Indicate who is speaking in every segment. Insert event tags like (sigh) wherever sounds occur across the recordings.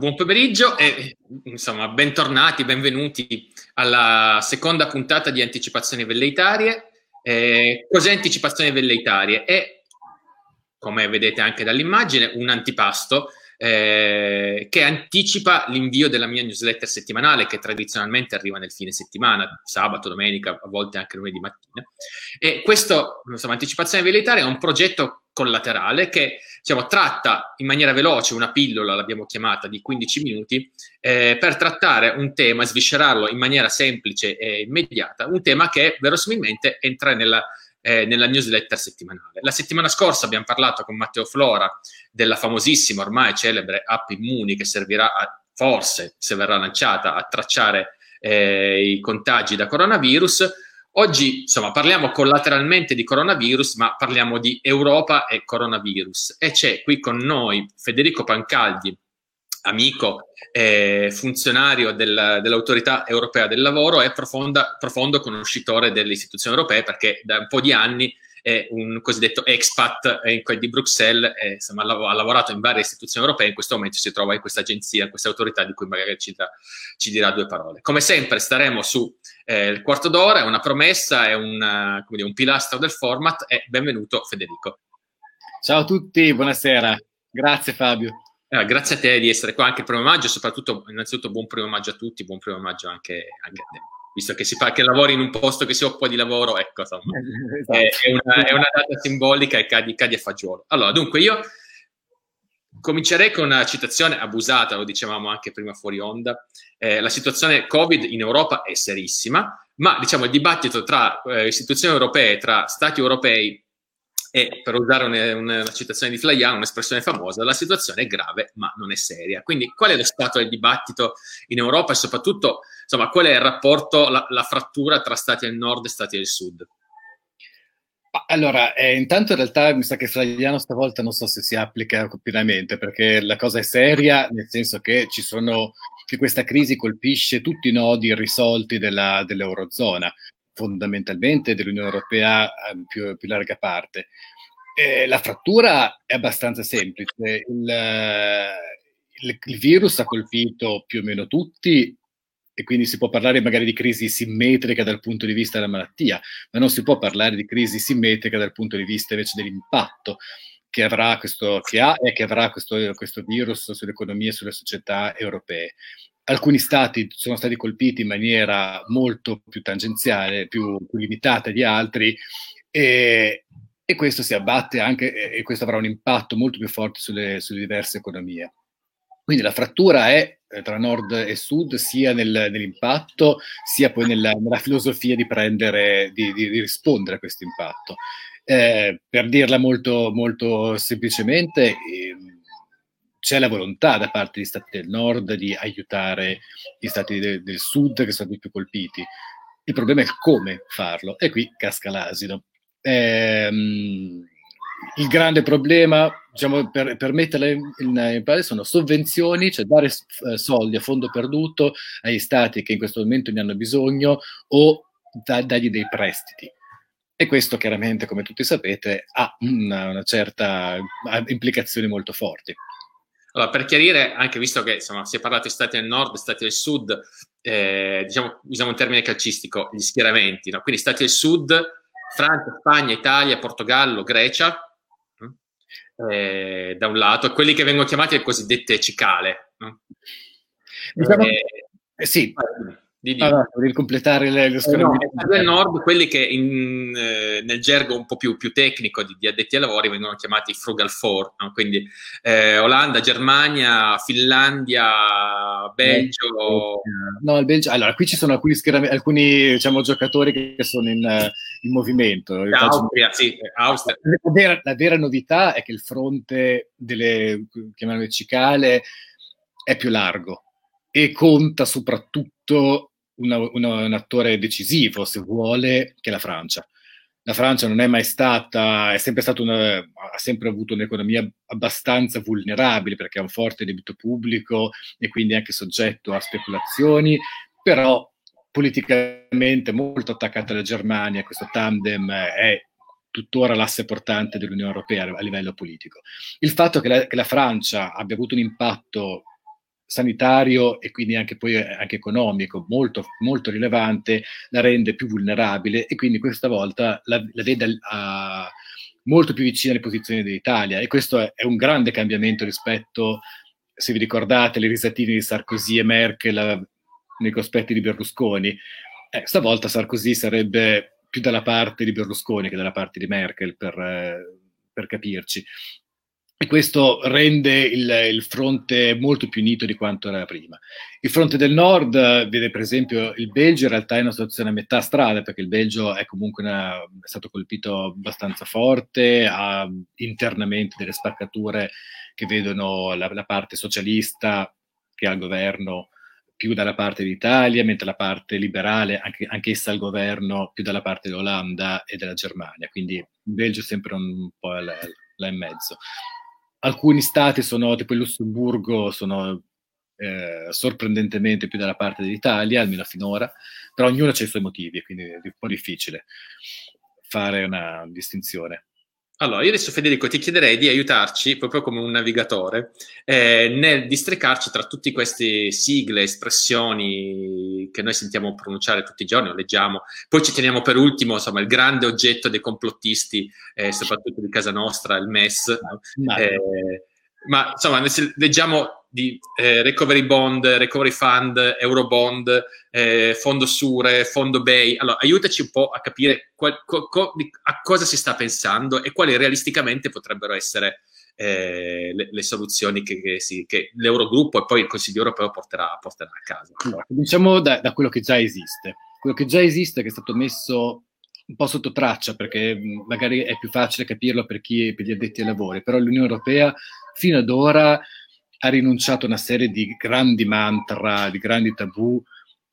Speaker 1: Buon pomeriggio e insomma bentornati, benvenuti alla seconda puntata di Anticipazioni Velleitarie. Eh, cos'è Anticipazioni Velleitarie? È, come vedete anche dall'immagine, un antipasto eh, che anticipa l'invio della mia newsletter settimanale che tradizionalmente arriva nel fine settimana, sabato, domenica, a volte anche lunedì mattina. E questo, Anticipazione Velleitaria è un progetto collaterale che diciamo, tratta in maniera veloce una pillola, l'abbiamo chiamata, di 15 minuti, eh, per trattare un tema, sviscerarlo in maniera semplice e immediata, un tema che verosimilmente entra nella, eh, nella newsletter settimanale. La settimana scorsa abbiamo parlato con Matteo Flora della famosissima, ormai celebre app Immuni che servirà a, forse, se verrà lanciata, a tracciare eh, i contagi da coronavirus. Oggi, insomma, parliamo collateralmente di coronavirus, ma parliamo di Europa e coronavirus. E c'è qui con noi Federico Pancaldi, amico e funzionario del, dell'autorità europea del lavoro e profonda, profondo conoscitore delle istituzioni europee perché da un po' di anni è un cosiddetto expat di Bruxelles, e, insomma, ha lavorato in varie istituzioni europee, in questo momento si trova in questa agenzia, in questa autorità di cui magari ci, da, ci dirà due parole. Come sempre staremo su eh, il quarto d'ora, è una promessa, è una, dire, un pilastro del format e benvenuto Federico.
Speaker 2: Ciao a tutti, buonasera. Grazie Fabio.
Speaker 1: Eh, grazie a te di essere qua anche il primo maggio, soprattutto innanzitutto buon primo maggio a tutti, buon primo maggio anche, anche a te visto che si fa che lavori in un posto che si occupa di lavoro, ecco, insomma, (laughs) esatto. è, è, una, è, una, data simbolica e cadi, cadi, a fagiolo. Allora, dunque, io comincerei con una citazione abusata, lo dicevamo anche prima fuori onda. Eh, la situazione Covid in Europa è serissima, ma diciamo il dibattito tra eh, istituzioni europee, tra stati europei e per usare una, una, citazione di Flaiano, un'espressione famosa, la situazione è grave ma non è seria. Quindi qual è lo stato del dibattito in Europa e soprattutto insomma, qual è il rapporto, la, la frattura tra stati del nord e stati del sud?
Speaker 2: Allora, eh, intanto in realtà mi sa che Flaiano stavolta non so se si applica pienamente, perché la cosa è seria, nel senso che sono, che questa crisi colpisce tutti i nodi irrisolti della, dell'Eurozona fondamentalmente dell'Unione Europea a più, più larga parte. Eh, la frattura è abbastanza semplice. Il, il, il, virus ha colpito più o meno tutti e quindi si può parlare magari di crisi simmetrica dal punto di vista della malattia, ma non si può parlare di crisi simmetrica dal punto di vista invece dell'impatto che, avrà questo, che ha e che avrà questo, questo virus sull'economia e sulle società europee alcuni stati sono stati colpiti in maniera molto più tangenziale, più, più limitata di altri e, e, questo si abbatte anche e questo avrà un impatto molto più forte sulle, sulle diverse economie. Quindi la frattura è eh, tra nord e sud sia nel, nell'impatto sia poi nella, nella filosofia di prendere, di, di, di rispondere a questo impatto. Eh, per dirla molto, molto semplicemente, eh, c'è la volontà da parte degli stati del nord di aiutare gli stati de- del sud che sono stati più colpiti. Il problema è come farlo e qui casca l'asino. Ehm, il grande problema, diciamo, per, per metterla in, in parole, sono sovvenzioni, cioè dare eh, soldi a fondo perduto agli stati che in questo momento ne hanno bisogno o da, dargli dei prestiti. E questo chiaramente, come tutti sapete, ha una, una certa ha implicazioni molto forti.
Speaker 1: Allora, per chiarire, anche visto che insomma, si è parlato di stati del nord, stati del sud, eh, diciamo, usiamo un termine calcistico, gli schieramenti, no? quindi stati del sud, Francia, Spagna, Italia, Portogallo, Grecia, eh, da un lato, e quelli che vengono chiamati le cosiddette cicale. No?
Speaker 2: Diciamo, eh, eh sì. Di, di... Ah, per completare le, le eh, no,
Speaker 1: del nord, quelli che in, eh, nel gergo un po' più, più tecnico di, di, addetti ai lavori vengono chiamati frugal four, no? quindi eh, Olanda, Germania, Finlandia, Belgio.
Speaker 2: No, il Belgio. Allora, qui ci sono alcuni, alcuni diciamo, giocatori che sono in, in movimento.
Speaker 1: Austria, sì, Austria.
Speaker 2: La vera, la vera novità è che il fronte delle chiamiamole cicale è più largo e conta soprattutto una, una, un attore decisivo, se vuole, che la Francia. La Francia non è mai stata, è sempre stata una, ha sempre avuto un'economia abbastanza vulnerabile perché ha un forte debito pubblico e quindi anche soggetto a speculazioni, però politicamente molto attaccata alla Germania, questo tandem è tuttora l'asse portante dell'Unione Europea a livello politico. Il fatto che la, che la Francia abbia avuto un impatto sanitario e quindi anche poi anche economico molto, molto rilevante la rende più vulnerabile e quindi questa volta la, la vede a, molto più vicina alle posizioni dell'Italia e questo è, è, un grande cambiamento rispetto, se vi ricordate, le risatine di Sarkozy e Merkel nei cospetti di Berlusconi. Eh, stavolta Sarkozy sarebbe più dalla parte di Berlusconi che dalla parte di Merkel, per, eh, per capirci. E questo rende il, il, fronte molto più unito di quanto era prima. Il fronte del nord vede per esempio il Belgio in realtà è una situazione a metà strada perché il Belgio è comunque una, è stato colpito abbastanza forte, ha internamente delle spaccature che vedono la, la parte socialista che ha il governo più dalla parte d'Italia, mentre la parte liberale, anche, anch'essa al governo, più dalla parte dell'Olanda e della Germania. Quindi il Belgio è sempre un po' là in mezzo. Alcuni stati sono, tipo il Lussemburgo, sono eh, sorprendentemente più dalla parte dell'Italia, almeno finora, però ognuno ha i suoi motivi, quindi è un po' difficile fare una distinzione.
Speaker 1: Allora, io adesso Federico ti chiederei di aiutarci, proprio come un navigatore, eh, nel districarci tra tutte queste sigle, espressioni che noi sentiamo pronunciare tutti i giorni o leggiamo. Poi ci teniamo per ultimo, insomma, il grande oggetto dei complottisti, eh, soprattutto di casa nostra, il MES. Eh, ma insomma, leggiamo di eh, recovery bond, recovery fund, eurobond, eh, fondo Sure, fondo Bay. Allora, aiutaci un po' a capire qual, co, co, a cosa si sta pensando e quali realisticamente potrebbero essere eh, le, le, soluzioni che, che, sì, che, l'Eurogruppo e poi il Consiglio europeo porterà, porterà a casa.
Speaker 2: Allora, cominciamo da, da quello che già esiste. Quello che già esiste, che è stato messo un po' sotto traccia perché magari è più facile capirlo per chi per gli addetti ai lavori, però l'Unione Europea fino ad ora ha rinunciato a una serie di grandi mantra, di grandi tabù,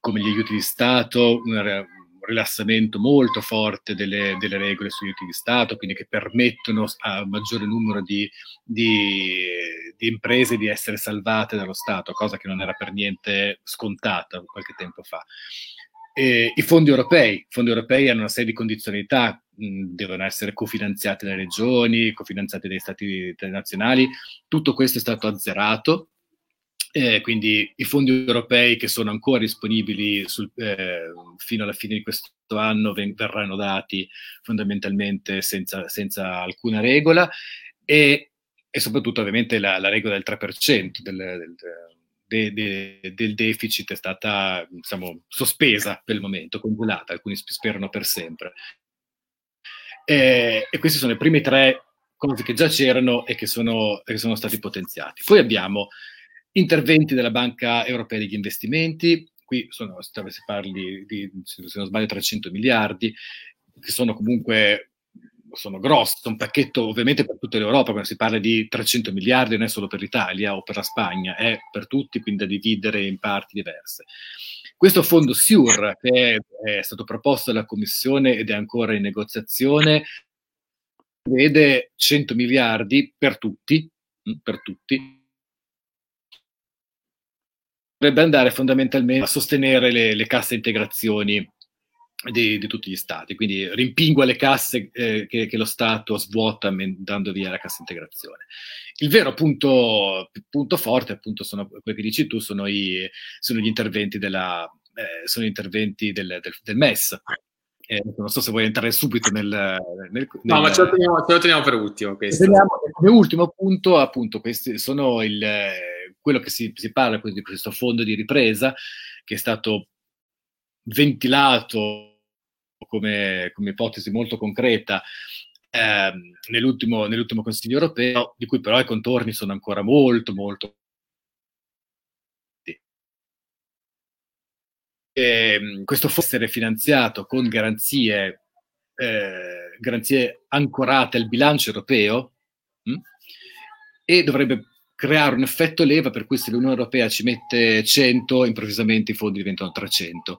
Speaker 2: come gli aiuti di Stato, un rilassamento molto forte delle, delle regole sugli aiuti di Stato, quindi che permettono a un maggiore numero di, di, di, imprese di essere salvate dallo Stato, cosa che non era per niente scontata qualche tempo fa. E I fondi europei, i fondi europei hanno una serie di condizionalità, mh, devono essere cofinanziati dalle regioni, cofinanziati dai stati nazionali, tutto questo è stato azzerato, eh, quindi i fondi europei che sono ancora disponibili sul, eh, fino alla fine di questo anno ven- verranno dati fondamentalmente senza, senza alcuna regola e, e, soprattutto ovviamente la, la regola del 3% del, del, de, de, del deficit è stata diciamo, sospesa per il momento, congelata, alcuni sperano per sempre. E, e questi sono i primi tre cose che già c'erano e che sono, che sono stati potenziati. Poi abbiamo interventi della Banca Europea degli Investimenti, qui sono, si parli di, se non sbaglio, 300 miliardi, che sono comunque sono grosse, un pacchetto ovviamente per tutta l'Europa, quando si parla di 300 miliardi non è solo per l'Italia o per la Spagna, è per tutti, quindi da dividere in parti diverse. Questo fondo SURE, che è, è stato proposto dalla Commissione ed è ancora in negoziazione, vede 100 miliardi per tutti, mm, per tutti, dovrebbe andare fondamentalmente a sostenere le, le casse integrazioni di, di, tutti gli stati, quindi rimpingua le casse eh, che, che, lo Stato svuota dando via la cassa integrazione. Il vero punto, punto forte, appunto, sono quello che dici tu, sono, i, sono gli interventi, della, eh, sono gli interventi del, del, del MES. Eh, non so se vuoi entrare subito nel... nel, nel
Speaker 1: no, ma ce lo, teniamo, ce lo teniamo per ultimo. Come
Speaker 2: ultimo punto, appunto, questi sono il, quello che si, si parla di questo fondo di ripresa che è stato ventilato come, come ipotesi molto concreta eh, nell'ultimo, nell'ultimo Consiglio europeo, di cui però i contorni sono ancora molto, molto E, questo può essere finanziato con garanzie, eh, garanzie ancorate al bilancio europeo mh? Hm? e dovrebbe creare un effetto leva per cui se l'Unione Europea ci mette 100, improvvisamente i fondi diventano 300.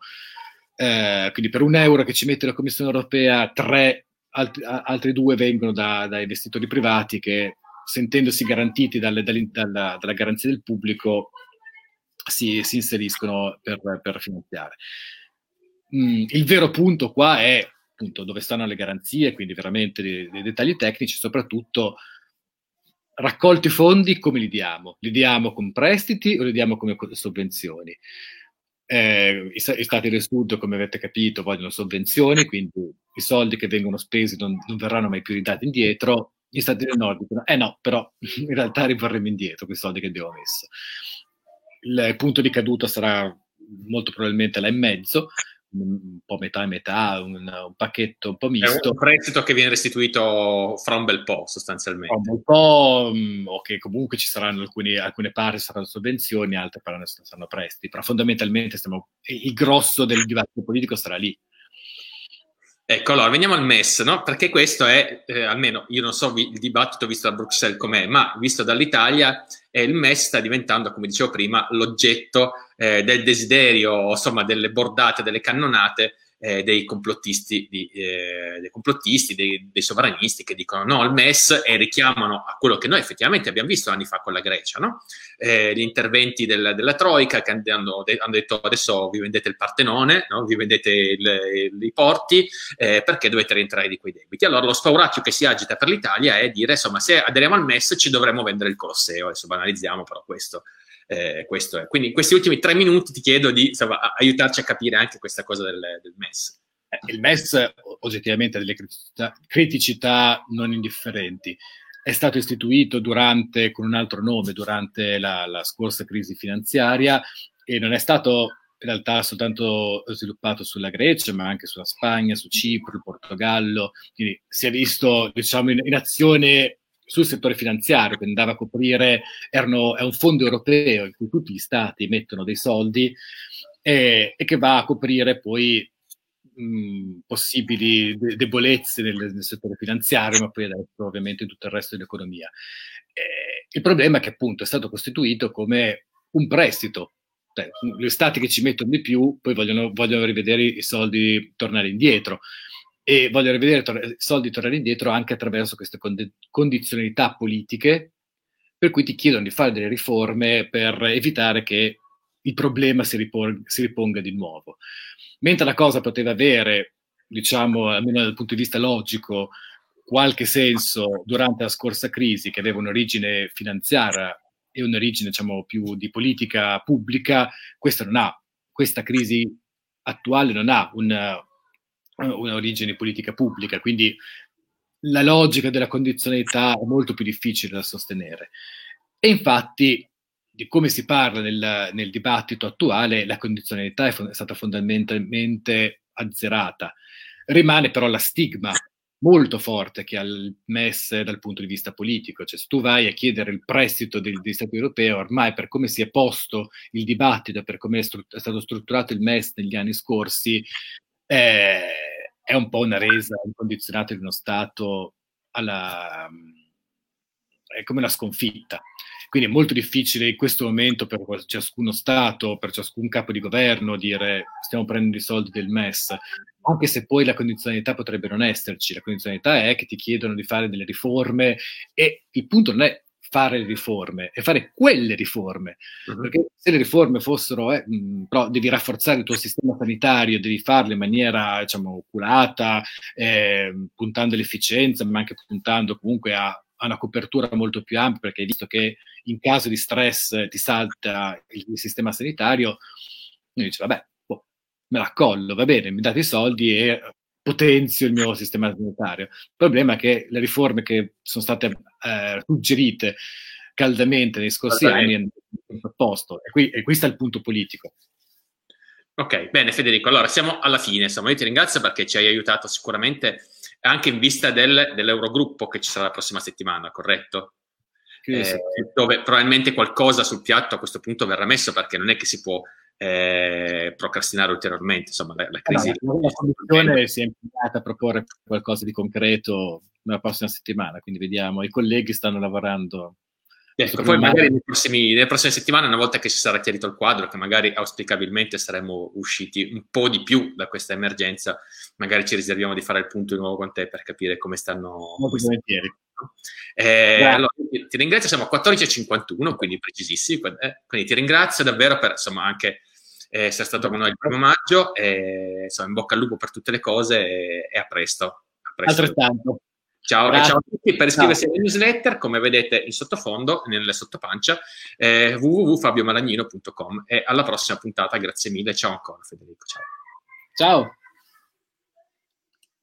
Speaker 2: Eh, quindi per un euro che ci mette la Commissione europea, tre, altri, altri due vengono da, da, investitori privati che, sentendosi garantiti dalle, dalle, dalla, dalla, garanzia del pubblico, si, si inseriscono per, per finanziare. Mm, il vero punto qua è appunto dove stanno le garanzie, quindi veramente dei, dei dettagli tecnici, soprattutto raccolti fondi come li diamo? Li diamo con prestiti o li diamo come sovvenzioni? Eh, i, i, stati del sud, come avete capito, vogliono sovvenzioni, quindi i soldi che vengono spesi non, non verranno mai più ridati indietro. Gli stati del nord dicono, eh no, però (laughs) in realtà rivorremmo indietro quei soldi che abbiamo messo. Il punto di caduta sarà molto probabilmente là in mezzo, un po' metà e metà, un, un, pacchetto un po' misto. È
Speaker 1: un prestito che viene restituito fra un bel po' sostanzialmente.
Speaker 2: Fra un bel po', mm, ok, comunque ci saranno alcuni, alcune parti saranno sovvenzioni, altre saranno prestiti, però fondamentalmente stiamo, il grosso del dibattito politico sarà lì.
Speaker 1: Ecco, allora veniamo al MES, no? Perché questo è, eh, almeno io non so vi, il dibattito visto da Bruxelles com'è, ma visto dall'Italia, eh, il MES sta diventando, come dicevo prima, l'oggetto eh, del desiderio, insomma, delle bordate, delle cannonate eh, dei complottisti, di, eh, dei, complottisti dei, dei, sovranisti che dicono no al MES e richiamano a quello che noi effettivamente abbiamo visto anni fa con la Grecia, no? eh, gli interventi del, della Troica che hanno, hanno, detto adesso vi vendete il Partenone, no? vi vendete il, i porti eh, perché dovete rientrare di quei debiti. Allora lo spauracchio che si agita per l'Italia è dire insomma se aderiamo al MES ci dovremmo vendere il Colosseo, adesso banalizziamo però questo eh, questo è. Quindi in questi ultimi tre minuti ti chiedo di insomma, aiutarci a capire anche questa cosa del, del MES.
Speaker 2: Eh, il MES oggettivamente ha delle criticità, criticità, non indifferenti. È stato istituito durante, con un altro nome durante la, la scorsa crisi finanziaria e non è stato in realtà soltanto sviluppato sulla Grecia, ma anche sulla Spagna, su Cipro, il Portogallo. Quindi si è visto diciamo, in, in azione sul settore finanziario, che andava a coprire, erano, è un fondo europeo in cui tutti gli stati mettono dei soldi e, e che va a coprire poi mh, possibili de- debolezze nel, nel, settore finanziario, ma poi adesso ovviamente in tutto il resto dell'economia. Eh, il problema è che appunto è stato costituito come un prestito. Cioè, gli stati che ci mettono di più poi vogliono, vogliono rivedere i soldi tornare indietro e voglio rivedere tor- soldi tornare indietro anche attraverso queste cond- condizionalità politiche per cui ti chiedono di fare delle riforme per evitare che il problema si, ripor- si riponga di nuovo. Mentre la cosa poteva avere, diciamo, almeno dal punto di vista logico, qualche senso durante la scorsa crisi che aveva un'origine finanziaria e un'origine, diciamo, più di politica pubblica, questa non ha, questa crisi attuale non ha un, un'origine politica pubblica, quindi la logica della condizionalità è molto più difficile da sostenere. E infatti, di come si parla nel, nel dibattito attuale, la condizionalità è, fo- è stata fondamentalmente azzerata. Rimane però la stigma molto forte che ha il MES dal punto di vista politico, cioè se tu vai a chiedere il prestito degli, degli Stati europei, ormai per come si è posto il dibattito, per come è, stru- è stato strutturato il MES negli anni scorsi, è, è un po' una resa incondizionata di uno Stato alla, è come una sconfitta. Quindi è molto difficile in questo momento per ciascuno Stato, per ciascun capo di governo, dire stiamo prendendo i soldi del MES, anche se poi la condizionalità potrebbe non esserci. La condizionalità è che ti chiedono di fare delle riforme e il punto non è fare le riforme e fare quelle riforme. Uh-huh. Perché se le riforme fossero, eh, mh, però devi rafforzare il tuo sistema sanitario, devi farle in maniera, diciamo, oculata, eh, puntando all'efficienza, ma anche puntando comunque a, a, una copertura molto più ampia, perché hai visto che in caso di stress ti salta il, il sistema sanitario, uno dice, vabbè, boh, me la collo, va bene, mi date i soldi e potenzio il mio sistema sanitario. Il problema è che le riforme che sono state eh, suggerite caldamente nei scorsi anni hanno proposto e qui, e qui sta il punto politico.
Speaker 1: Ok, bene Federico, allora siamo alla fine, insomma io ti ringrazio perché ci hai aiutato sicuramente anche in vista del, dell'Eurogruppo che ci sarà la prossima settimana, corretto? Eh, dove probabilmente qualcosa sul piatto a questo punto verrà messo perché non è che si può eh, procrastinare ulteriormente. Insomma, la, la crisi.
Speaker 2: No, la Commissione si è impegnata a proporre qualcosa di concreto nella prossima settimana, quindi vediamo. I colleghi stanno lavorando.
Speaker 1: Ecco, poi magari nei prossimi, nelle prossime settimane, una volta che si sarà chiarito il quadro, che magari auspicabilmente saremo usciti un po' di più da questa emergenza, magari ci riserviamo di fare il punto di nuovo con te per capire come stanno.
Speaker 2: Molto volentieri.
Speaker 1: Eh, allora, ti ringrazio, siamo a 14.51, quindi precisissimi, eh, quindi ti ringrazio davvero per insomma anche eh, essere stato con noi il primo maggio, e, insomma in bocca al lupo per tutte le cose e, e a presto. A
Speaker 2: presto. Altrettanto.
Speaker 1: Ciao, ciao a tutti. Per iscriversi alla newsletter, come vedete in sottofondo, nella sottopancia, eh, www.fabiomalagnino.com. E alla prossima puntata, grazie mille. Ciao ancora, Federico. Ciao.
Speaker 2: Ciao.